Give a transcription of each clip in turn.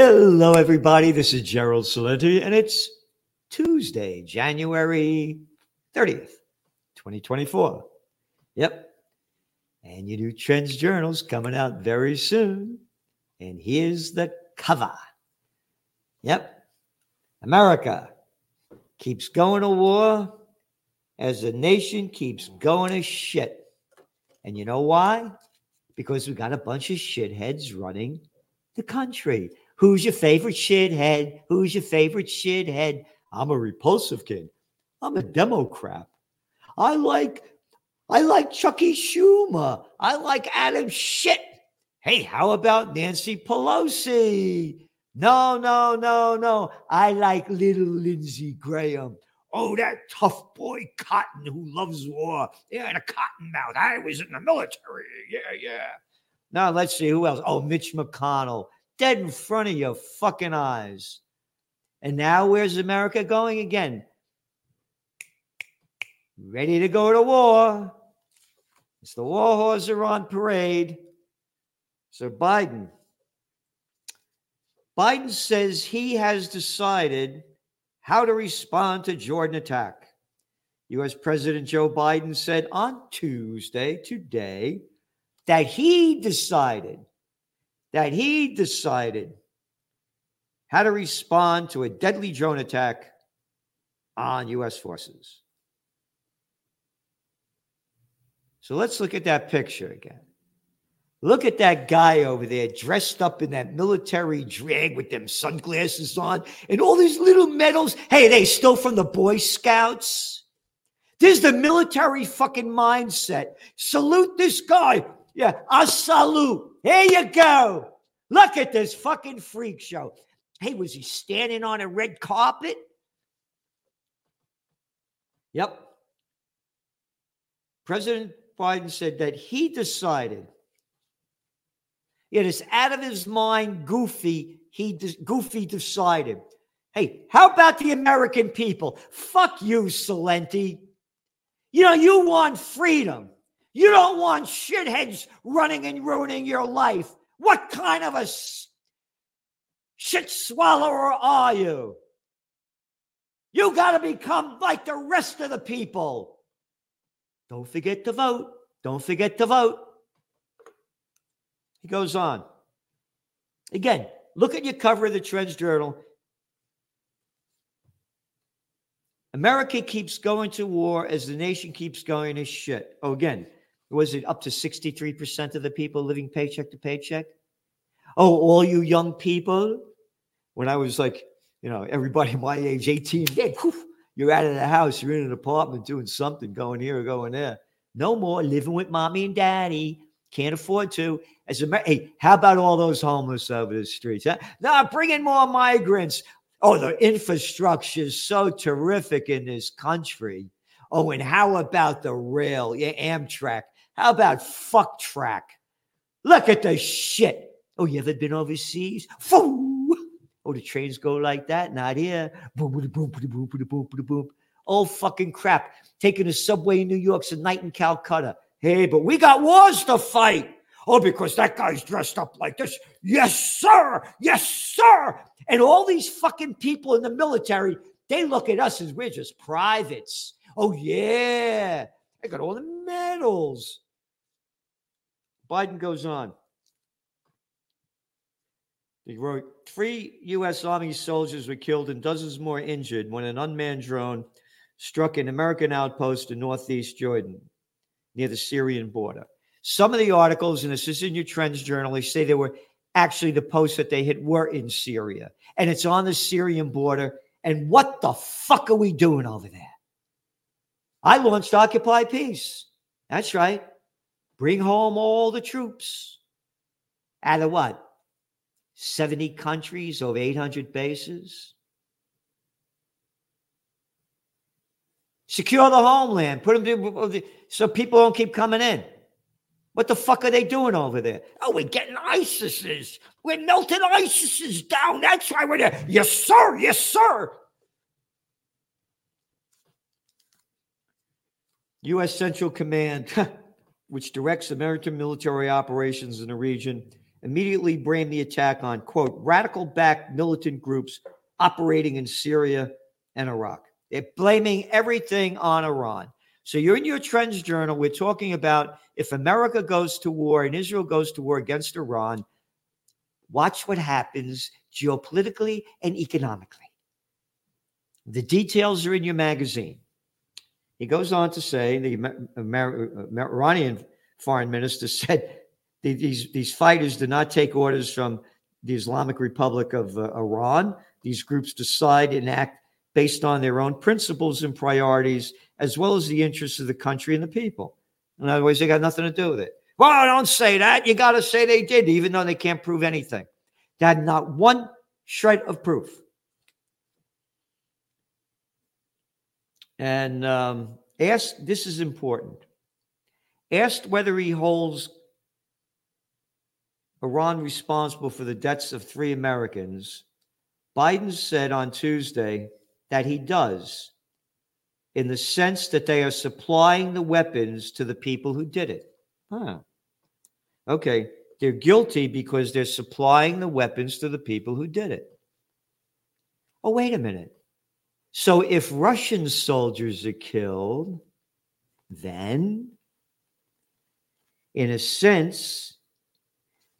Hello, everybody. This is Gerald Celente, and it's Tuesday, January 30th, 2024. Yep. And your new Trends Journal's coming out very soon. And here's the cover. Yep. America keeps going to war as the nation keeps going to shit. And you know why? Because we got a bunch of shitheads running the country. Who's your favorite shithead? Who's your favorite shithead? I'm a repulsive kid. I'm a Democrat. I like I like Chucky Schumer. I like Adam shit. Hey, how about Nancy Pelosi? No, no, no, no. I like little Lindsey Graham. Oh, that tough boy Cotton who loves war. Yeah, the cotton mouth. I was in the military. Yeah, yeah. Now let's see who else. Oh, Mitch McConnell dead in front of your fucking eyes. And now where's America going again? Ready to go to war. It's the war horse are on parade. So Biden. Biden says he has decided how to respond to Jordan attack. US President Joe Biden said on Tuesday, today, that he decided that he decided how to respond to a deadly drone attack on U.S. forces. So let's look at that picture again. Look at that guy over there dressed up in that military drag with them sunglasses on and all these little medals. Hey, they stole from the Boy Scouts? This is the military fucking mindset. Salute this guy. Yeah, I salute. Here you go. Look at this fucking freak show. Hey, was he standing on a red carpet? Yep. President Biden said that he decided it is out of his mind, goofy. He de- goofy decided. Hey, how about the American people? Fuck you, Celente. You know, you want freedom. You don't want shitheads running and ruining your life. What kind of a shit swallower are you? You got to become like the rest of the people. Don't forget to vote. Don't forget to vote. He goes on. Again, look at your cover of the Trends Journal. America keeps going to war as the nation keeps going to shit. Oh, again, was it up to 63% of the people living paycheck to paycheck? Oh, all you young people. When I was like, you know, everybody my age, 18, yeah, poof, you're out of the house, you're in an apartment doing something, going here going there. No more living with mommy and daddy. Can't afford to. As a hey, how about all those homeless over the streets? Huh? Now bring in more migrants. Oh, the infrastructure is so terrific in this country. Oh, and how about the rail? Yeah, Amtrak. How about fuck track? Look at the shit. Oh, you ever been overseas? Foo! Oh, the trains go like that? Not here. Boom, boom, boom, boom, boom, boom, boom, boom. Oh, fucking crap. Taking the subway in New York's a night in Calcutta. Hey, but we got wars to fight. Oh, because that guy's dressed up like this. Yes, sir. Yes, sir. And all these fucking people in the military, they look at us as we're just privates. Oh, yeah. I got all the medals. Biden goes on. He wrote Three U.S. Army soldiers were killed and dozens more injured when an unmanned drone struck an American outpost in northeast Jordan near the Syrian border. Some of the articles, in your Trends Journal, say they were actually the posts that they hit were in Syria. And it's on the Syrian border. And what the fuck are we doing over there? I launched Occupy Peace. That's right. Bring home all the troops. Out of what? 70 countries, over 800 bases. Secure the homeland. Put them to, uh, so people don't keep coming in. What the fuck are they doing over there? Oh, we're getting ISIS's. We're melting ISIS's down. That's why we're there. Yes, sir. Yes, sir. U.S. Central Command which directs American military operations in the region, immediately blamed the attack on, quote, radical backed militant groups operating in Syria and Iraq. They're blaming everything on Iran. So you're in your trends journal. We're talking about if America goes to war and Israel goes to war against Iran, watch what happens geopolitically and economically. The details are in your magazine. He goes on to say the Iranian foreign minister said these, these fighters do not take orders from the Islamic Republic of uh, Iran. These groups decide and act based on their own principles and priorities, as well as the interests of the country and the people. In other words, they got nothing to do with it. Well, don't say that. You got to say they did, even though they can't prove anything. They had not one shred of proof. And um, asked, this is important, asked whether he holds Iran responsible for the deaths of three Americans, Biden said on Tuesday that he does, in the sense that they are supplying the weapons to the people who did it. Huh. Okay, they're guilty because they're supplying the weapons to the people who did it. Oh, wait a minute. So if Russian soldiers are killed, then, in a sense,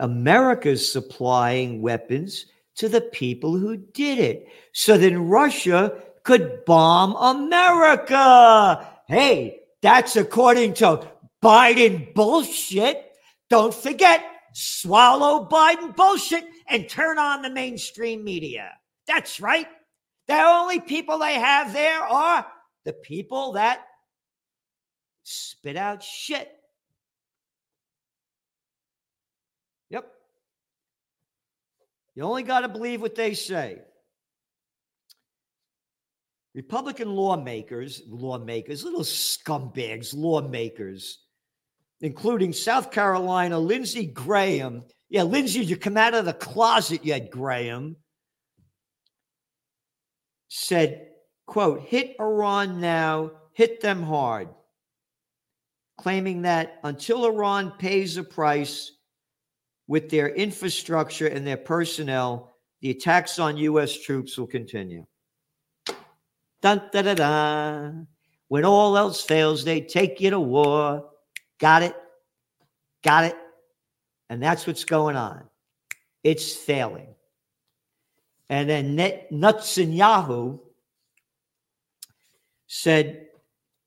America's supplying weapons to the people who did it. So then Russia could bomb America. Hey, that's according to Biden bullshit. Don't forget, swallow Biden bullshit and turn on the mainstream media. That's right. The only people they have there are the people that spit out shit. Yep. You only got to believe what they say. Republican lawmakers, lawmakers, little scumbags, lawmakers, including South Carolina, Lindsey Graham. Yeah, Lindsey, you come out of the closet yet, Graham? Said, quote, hit Iran now, hit them hard. Claiming that until Iran pays a price, with their infrastructure and their personnel, the attacks on U.S. troops will continue. Dun, da, da, da. When all else fails, they take you to war. Got it? Got it? And that's what's going on. It's failing. And then Net, Netanyahu said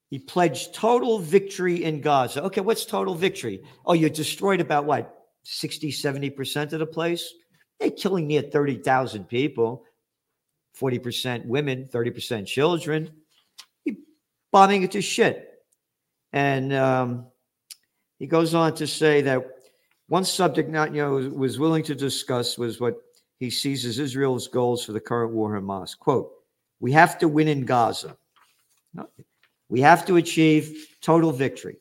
he pledged total victory in Gaza. Okay, what's total victory? Oh, you destroyed about what? 60, 70% of the place. They're killing near 30,000 people, 40% women, 30% children. He bombing it to shit. And um, he goes on to say that one subject Netanyahu was willing to discuss was what he sees as Israel's goals for the current war Hamas. Quote, we have to win in Gaza. We have to achieve total victory.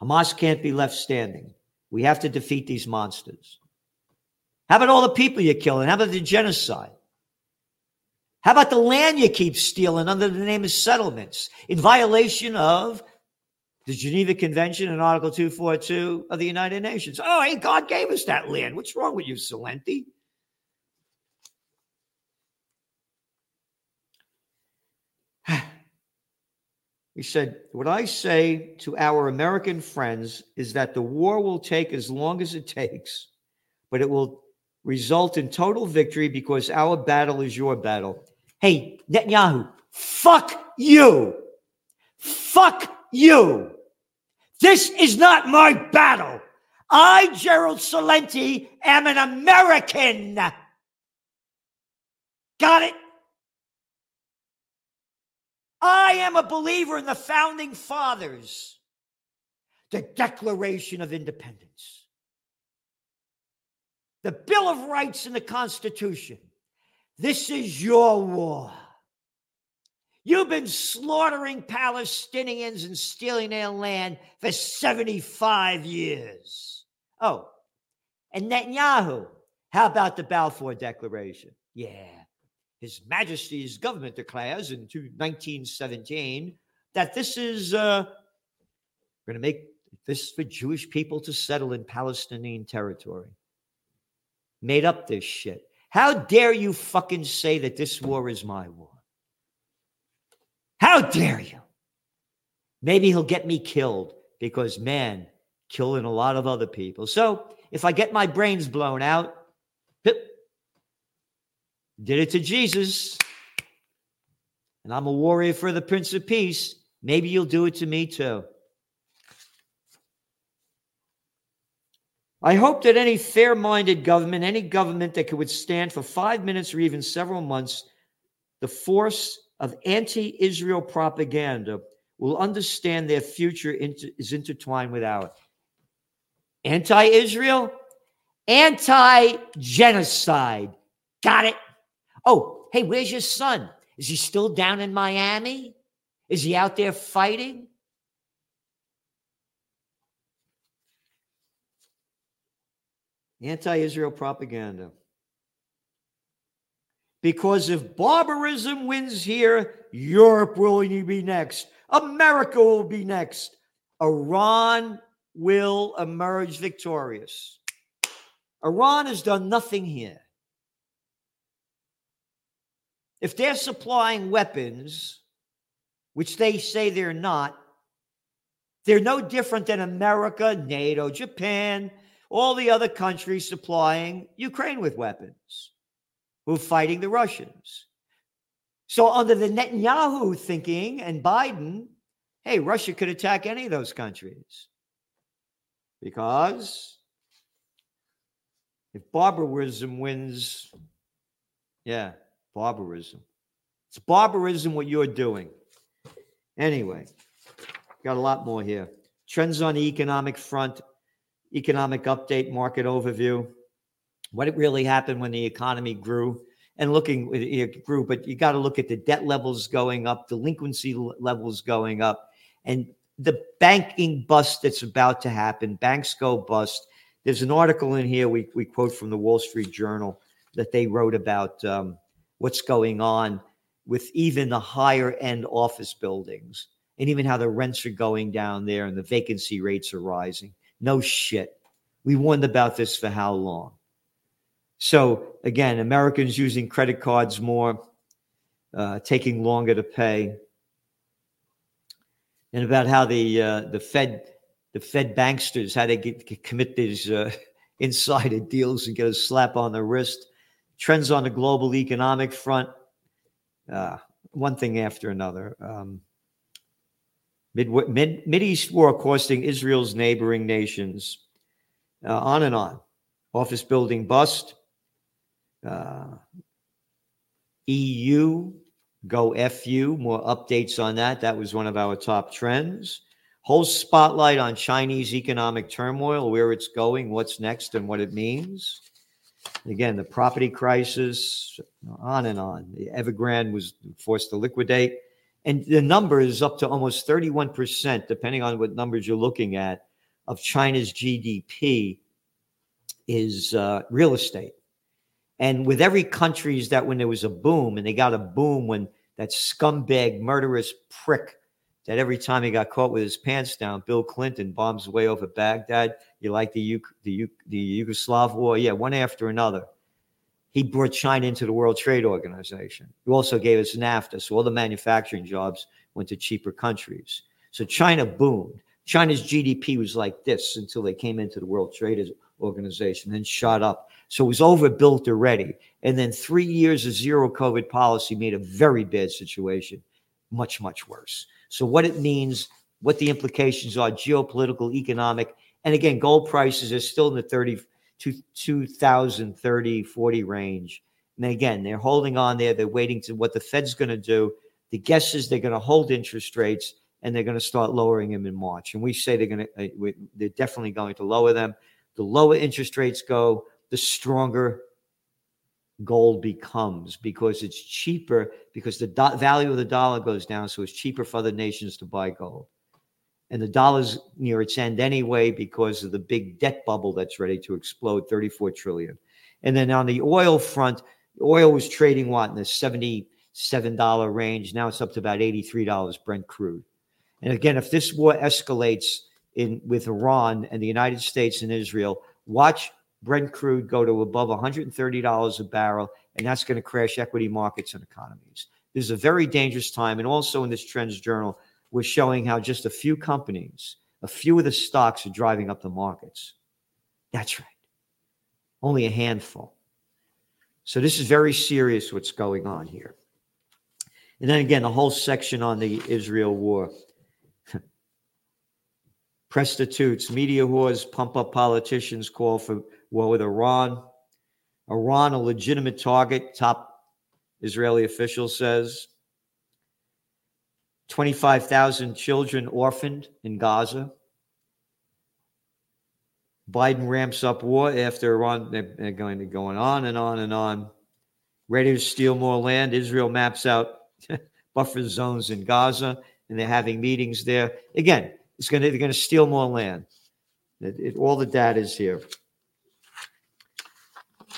Hamas can't be left standing. We have to defeat these monsters. How about all the people you're killing? How about the genocide? How about the land you keep stealing under the name of settlements in violation of the Geneva Convention and Article 242 of the United Nations? Oh, hey, God gave us that land. What's wrong with you, Celente? He said, What I say to our American friends is that the war will take as long as it takes, but it will result in total victory because our battle is your battle. Hey, Netanyahu, fuck you. Fuck you. This is not my battle. I, Gerald Celente, am an American. Got it? I am a believer in the founding fathers, the Declaration of Independence, the Bill of Rights and the Constitution. This is your war. You've been slaughtering Palestinians and stealing their land for 75 years. Oh, and Netanyahu, how about the Balfour Declaration? Yeah. His Majesty's government declares in 1917 that this is uh, going to make this for Jewish people to settle in Palestinian territory. Made up this shit. How dare you fucking say that this war is my war? How dare you? Maybe he'll get me killed because, man, killing a lot of other people. So if I get my brains blown out, did it to Jesus, and I'm a warrior for the Prince of Peace, maybe you'll do it to me too. I hope that any fair minded government, any government that could withstand for five minutes or even several months the force of anti Israel propaganda will understand their future inter- is intertwined with ours. Anti Israel, anti genocide. Got it? Oh, hey, where's your son? Is he still down in Miami? Is he out there fighting? Anti Israel propaganda. Because if barbarism wins here, Europe will be next. America will be next. Iran will emerge victorious. Iran has done nothing here. If they're supplying weapons, which they say they're not, they're no different than America, NATO, Japan, all the other countries supplying Ukraine with weapons who are fighting the Russians. So, under the Netanyahu thinking and Biden, hey, Russia could attack any of those countries because if barbarism wins, yeah, barbarism. It's barbarism what you're doing. Anyway, got a lot more here. Trends on the economic front economic update, market overview, what really happened when the economy grew and looking it grew, but you got to look at the debt levels going up, delinquency levels going up, and the banking bust that's about to happen. Banks go bust. There's an article in here we, we quote from the Wall Street Journal that they wrote about um, what's going on with even the higher end office buildings and even how the rents are going down there and the vacancy rates are rising. No shit. We warned about this for how long? So again, Americans using credit cards more, uh, taking longer to pay, and about how the uh, the Fed the Fed banksters how they get, commit these uh, insider deals and get a slap on the wrist. Trends on the global economic front, uh, one thing after another. Um, Mid, Mid, East war costing Israel's neighboring nations. Uh, on and on. Office building bust. Uh, EU, go FU. More updates on that. That was one of our top trends. Whole spotlight on Chinese economic turmoil, where it's going, what's next, and what it means. Again, the property crisis, on and on. Evergrande was forced to liquidate. And the number is up to almost 31%, depending on what numbers you're looking at, of China's GDP is uh, real estate. And with every country is that when there was a boom, and they got a boom when that scumbag, murderous prick that every time he got caught with his pants down, Bill Clinton bombs away over Baghdad. You like the U- the U- the Yugoslav war? Yeah, one after another he brought China into the World Trade Organization. He also gave us NAFTA, so all the manufacturing jobs went to cheaper countries. So China boomed. China's GDP was like this until they came into the World Trade Organization, then shot up. So it was overbuilt already. And then three years of zero COVID policy made a very bad situation much, much worse. So, what it means, what the implications are, geopolitical, economic, and again, gold prices are still in the 30, to 2030, 40 range. And again, they're holding on there. They're waiting to what the Fed's going to do. The guess is they're going to hold interest rates and they're going to start lowering them in March. And we say they're going to, uh, they're definitely going to lower them. The lower interest rates go, the stronger gold becomes because it's cheaper because the do- value of the dollar goes down. So it's cheaper for other nations to buy gold. And the dollar's near its end anyway because of the big debt bubble that's ready to explode 34 trillion. And then on the oil front oil was trading what in the 77 dollar range. Now it's up to about 83 dollars brent crude. And again if this war escalates in with Iran and the United States and Israel. Watch Brent crude go to above $130 a barrel, and that's going to crash equity markets and economies. This is a very dangerous time. And also in this Trends Journal, we're showing how just a few companies, a few of the stocks are driving up the markets. That's right. Only a handful. So this is very serious what's going on here. And then again, the whole section on the Israel war. Prostitutes, media whores pump up politicians, call for war with Iran. Iran, a legitimate target, top Israeli official says. 25,000 children orphaned in Gaza. Biden ramps up war after Iran. They're going to going on and on and on. Ready to steal more land. Israel maps out buffer zones in Gaza, and they're having meetings there. Again, it's going to they're going to steal more land. It, it, all the data is here.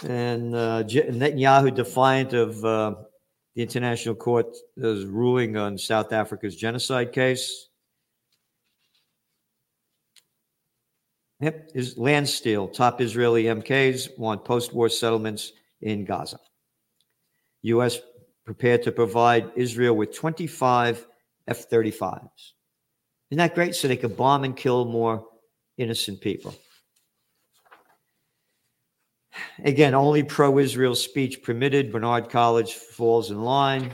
And uh, Netanyahu, defiant of uh, the International Court's ruling on South Africa's genocide case. Yep, is land steal. Top Israeli MKs want post-war settlements in Gaza. U.S. prepared to provide Israel with 25 F-35s. Isn't that great? So they could bomb and kill more innocent people. Again, only pro Israel speech permitted. Barnard College falls in line.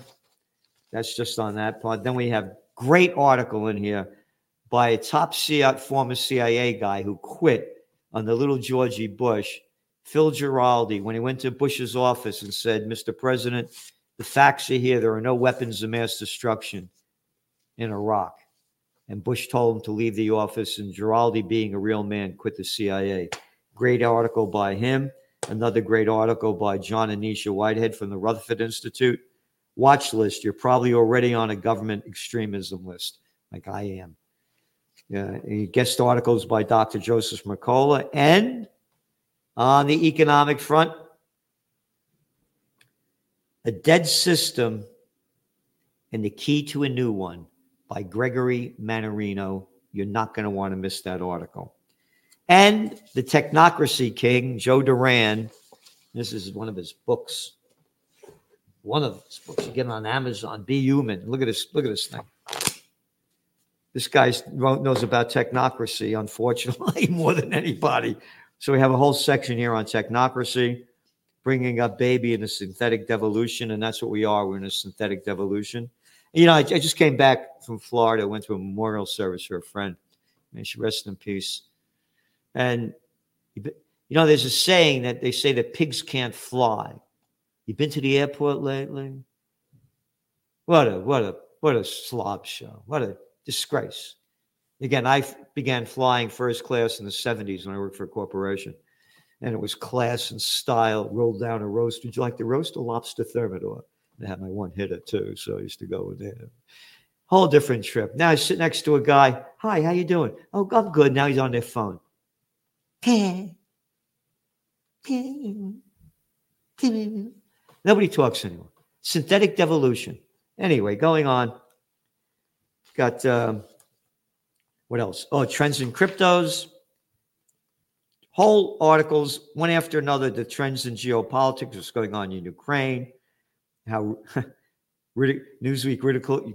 That's just on that part. Then we have great article in here by a top CIA, former CIA guy who quit on the little Georgie Bush, Phil Giraldi, when he went to Bush's office and said, Mr. President, the facts are here. There are no weapons of mass destruction in Iraq. And Bush told him to leave the office, and Giraldi, being a real man, quit the CIA. Great article by him. Another great article by John Anisha Whitehead from the Rutherford Institute. Watch list. You're probably already on a government extremism list, like I am. Yeah, guest articles by Dr. Joseph Mercola. And on the economic front, a dead system and the key to a new one by Gregory Mannarino. You're not going to want to miss that article and the technocracy king, Joe Duran. This is one of his books. One of his books. You get it on Amazon. Be human. Look at this. Look at this thing. This guy knows about technocracy, unfortunately, more than anybody. So we have a whole section here on technocracy, bringing up baby in a synthetic devolution, and that's what we are. We're in a synthetic devolution. You know, I, I just came back from Florida, went to a memorial service for a friend. May she rest in peace. And you know, there's a saying that they say that pigs can't fly. You been to the airport lately? What a what a what a slob show. What a disgrace. Again, I began flying first class in the 70s when I worked for a corporation. And it was class and style, rolled down a roast. Would you like the roast or lobster thermidor? I had my one hitter too, so I used to go with there. Whole different trip. Now I sit next to a guy. Hi, how you doing? Oh, I'm good. Now he's on their phone. Nobody talks anymore. Synthetic devolution. Anyway, going on. Got um, what else? Oh, trends in cryptos. Whole articles, one after another, the trends in geopolitics, what's going on in Ukraine, how Newsweek ridiculed,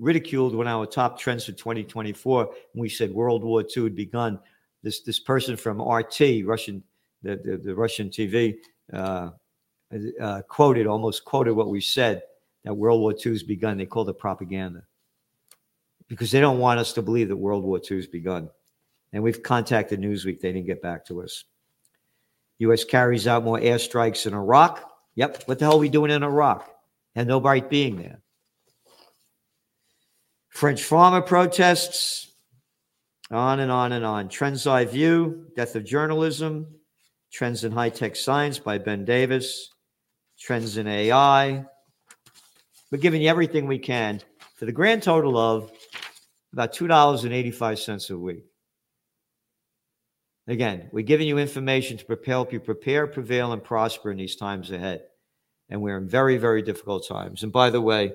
ridiculed one of our top trends for 2024 And we said World War II had begun this this person from RT, Russian, the the, the Russian TV, uh, uh, quoted almost quoted what we said that World War II has begun. They called it propaganda because they don't want us to believe that World War II has begun. And we've contacted Newsweek; they didn't get back to us. U.S. carries out more airstrikes in Iraq. Yep, what the hell are we doing in Iraq? And nobody being there. French farmer protests on and on and on. Trends I View, Death of Journalism, Trends in High Tech Science by Ben Davis, Trends in AI. We're giving you everything we can for the grand total of about $2.85 a week. Again, we're giving you information to help you prepare, prevail, and prosper in these times ahead. And we're in very, very difficult times. And by the way,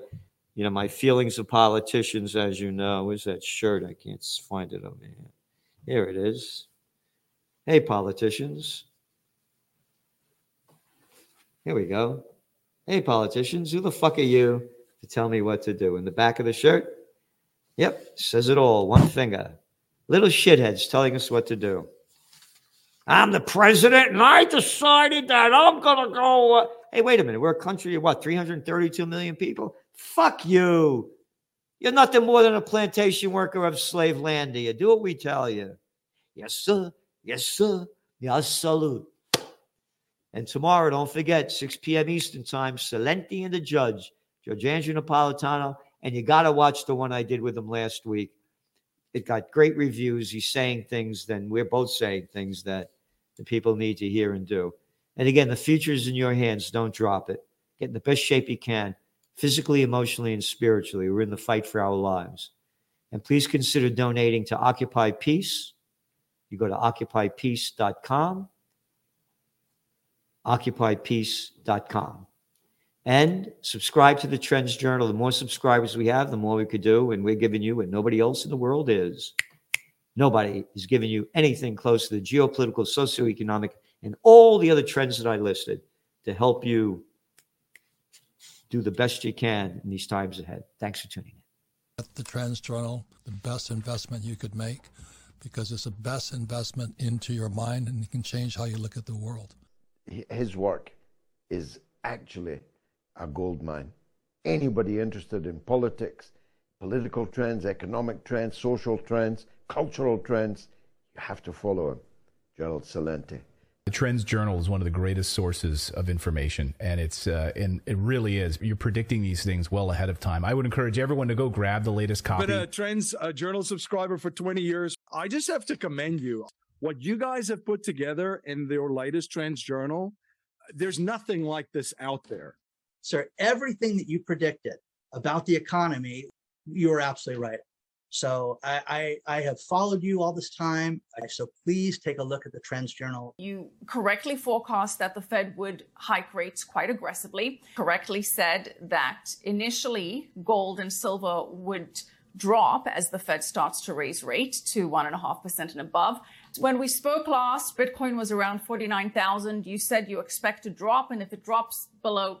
you know, my feelings of politicians, as you know, is that shirt? I can't find it over here. Here it is. Hey, politicians. Here we go. Hey, politicians, who the fuck are you to tell me what to do? In the back of the shirt? Yep, says it all. One finger. Little shitheads telling us what to do. I'm the president and I decided that I'm going to go. Uh, hey, wait a minute. We're a country of what, 332 million people? Fuck you. You're nothing more than a plantation worker of slave land Do you Do what we tell you. Yes, sir. Yes, sir. Yes, salute. And tomorrow, don't forget, 6 p.m. Eastern Time, Celente and the Judge, Judge Andrew Napolitano. And you got to watch the one I did with him last week. It got great reviews. He's saying things, then we're both saying things that the people need to hear and do. And again, the future is in your hands. Don't drop it. Get in the best shape you can, physically, emotionally, and spiritually. We're in the fight for our lives. And please consider donating to Occupy Peace. You go to occupypeace.com, occupypeace.com. And subscribe to the Trends Journal. The more subscribers we have, the more we could do. And we're giving you what nobody else in the world is. Nobody is giving you anything close to the geopolitical, socioeconomic, and all the other trends that I listed to help you do the best you can in these times ahead. Thanks for tuning in. The Trends Journal, the best investment you could make because it's the best investment into your mind and it can change how you look at the world. His work is actually a gold mine. Anybody interested in politics, political trends, economic trends, social trends, cultural trends, you have to follow them. Gerald Celente. The Trends Journal is one of the greatest sources of information, and it's uh, and it really is. You're predicting these things well ahead of time. I would encourage everyone to go grab the latest copy. But a Trends uh, Journal subscriber for 20 years. I just have to commend you. What you guys have put together in your latest Trends Journal, there's nothing like this out there. Sir, everything that you predicted about the economy, you were absolutely right. So I, I, I, have followed you all this time. So please take a look at the Trends Journal. You correctly forecast that the Fed would hike rates quite aggressively, correctly said that initially gold and silver would drop as the Fed starts to raise rate to 1.5% and above. When we spoke last, Bitcoin was around 49,000. You said you expect to drop, and if it drops below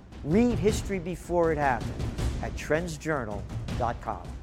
Read history before it happened at trendsjournal.com.